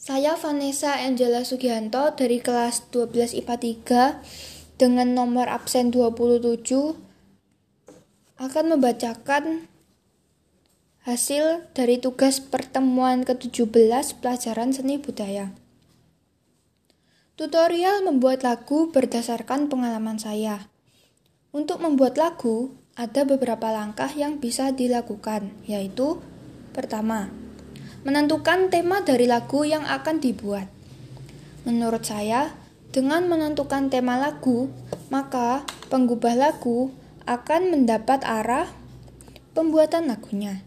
Saya Vanessa Angela Sugianto dari kelas 12 IPA 3 dengan nomor absen 27 akan membacakan hasil dari tugas pertemuan ke-17 pelajaran seni budaya. Tutorial membuat lagu berdasarkan pengalaman saya. Untuk membuat lagu, ada beberapa langkah yang bisa dilakukan, yaitu pertama, menentukan tema dari lagu yang akan dibuat. Menurut saya, dengan menentukan tema lagu, maka penggubah lagu akan mendapat arah pembuatan lagunya.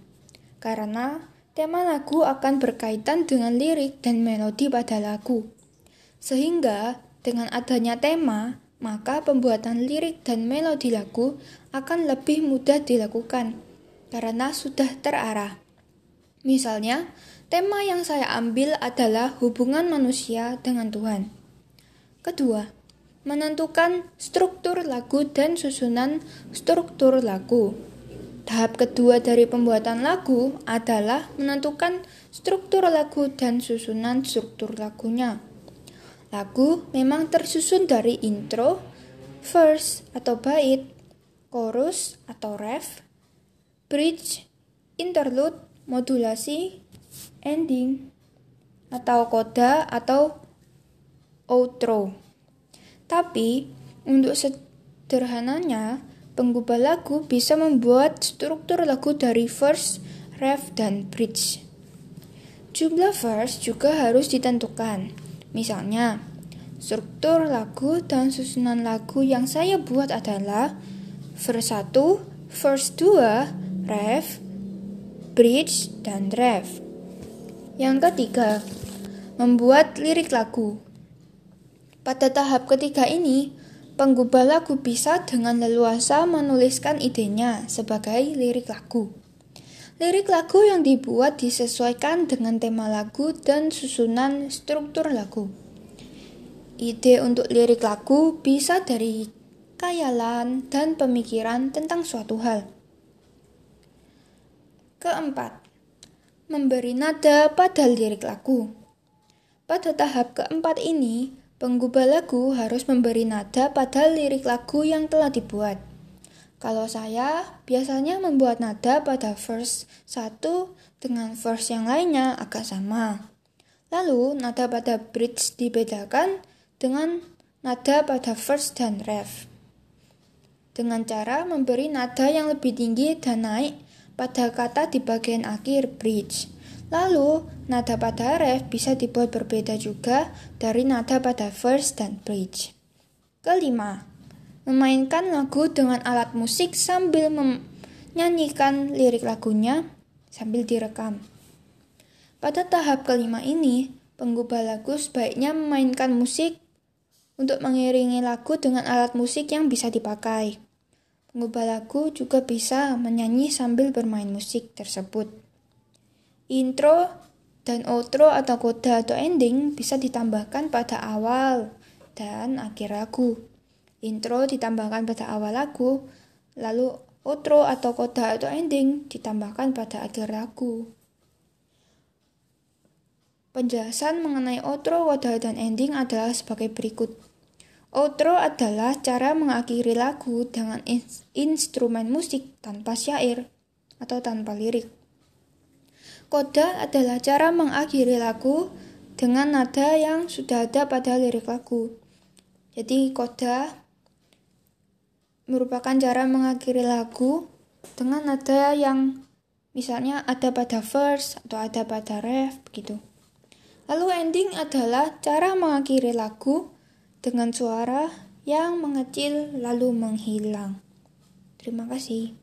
Karena tema lagu akan berkaitan dengan lirik dan melodi pada lagu. Sehingga dengan adanya tema, maka pembuatan lirik dan melodi lagu akan lebih mudah dilakukan karena sudah terarah. Misalnya, tema yang saya ambil adalah hubungan manusia dengan Tuhan. Kedua, menentukan struktur lagu dan susunan struktur lagu. Tahap kedua dari pembuatan lagu adalah menentukan struktur lagu dan susunan struktur lagunya. Lagu memang tersusun dari intro, verse atau bait, chorus atau ref, bridge, interlude, modulasi, ending, atau koda atau outro. Tapi, untuk sederhananya, penggubah lagu bisa membuat struktur lagu dari verse, ref, dan bridge. Jumlah verse juga harus ditentukan. Misalnya, struktur lagu dan susunan lagu yang saya buat adalah verse 1, verse 2, ref, bridge, dan ref. Yang ketiga, membuat lirik lagu. Pada tahap ketiga ini, penggubah lagu bisa dengan leluasa menuliskan idenya sebagai lirik lagu. Lirik lagu yang dibuat disesuaikan dengan tema lagu dan susunan struktur lagu. Ide untuk lirik lagu bisa dari kayalan dan pemikiran tentang suatu hal. Keempat, memberi nada pada lirik lagu. Pada tahap keempat ini, penggubah lagu harus memberi nada pada lirik lagu yang telah dibuat. Kalau saya biasanya membuat nada pada verse 1 dengan verse yang lainnya agak sama. Lalu nada pada bridge dibedakan dengan nada pada verse dan ref. Dengan cara memberi nada yang lebih tinggi dan naik pada kata di bagian akhir bridge. Lalu, nada pada ref bisa dibuat berbeda juga dari nada pada verse dan bridge. Kelima, memainkan lagu dengan alat musik sambil menyanyikan lirik lagunya sambil direkam. Pada tahap kelima ini, penggubah lagu sebaiknya memainkan musik untuk mengiringi lagu dengan alat musik yang bisa dipakai. Pengubah lagu juga bisa menyanyi sambil bermain musik tersebut. Intro dan outro atau koda atau ending bisa ditambahkan pada awal dan akhir lagu. Intro ditambahkan pada awal lagu, lalu outro atau koda atau ending ditambahkan pada akhir lagu. Penjelasan mengenai outro, koda, dan ending adalah sebagai berikut. Outro adalah cara mengakhiri lagu dengan in instrumen musik tanpa syair atau tanpa lirik. Koda adalah cara mengakhiri lagu dengan nada yang sudah ada pada lirik lagu. Jadi koda merupakan cara mengakhiri lagu dengan nada yang misalnya ada pada verse atau ada pada ref begitu. Lalu ending adalah cara mengakhiri lagu dengan suara yang mengecil lalu menghilang. Terima kasih.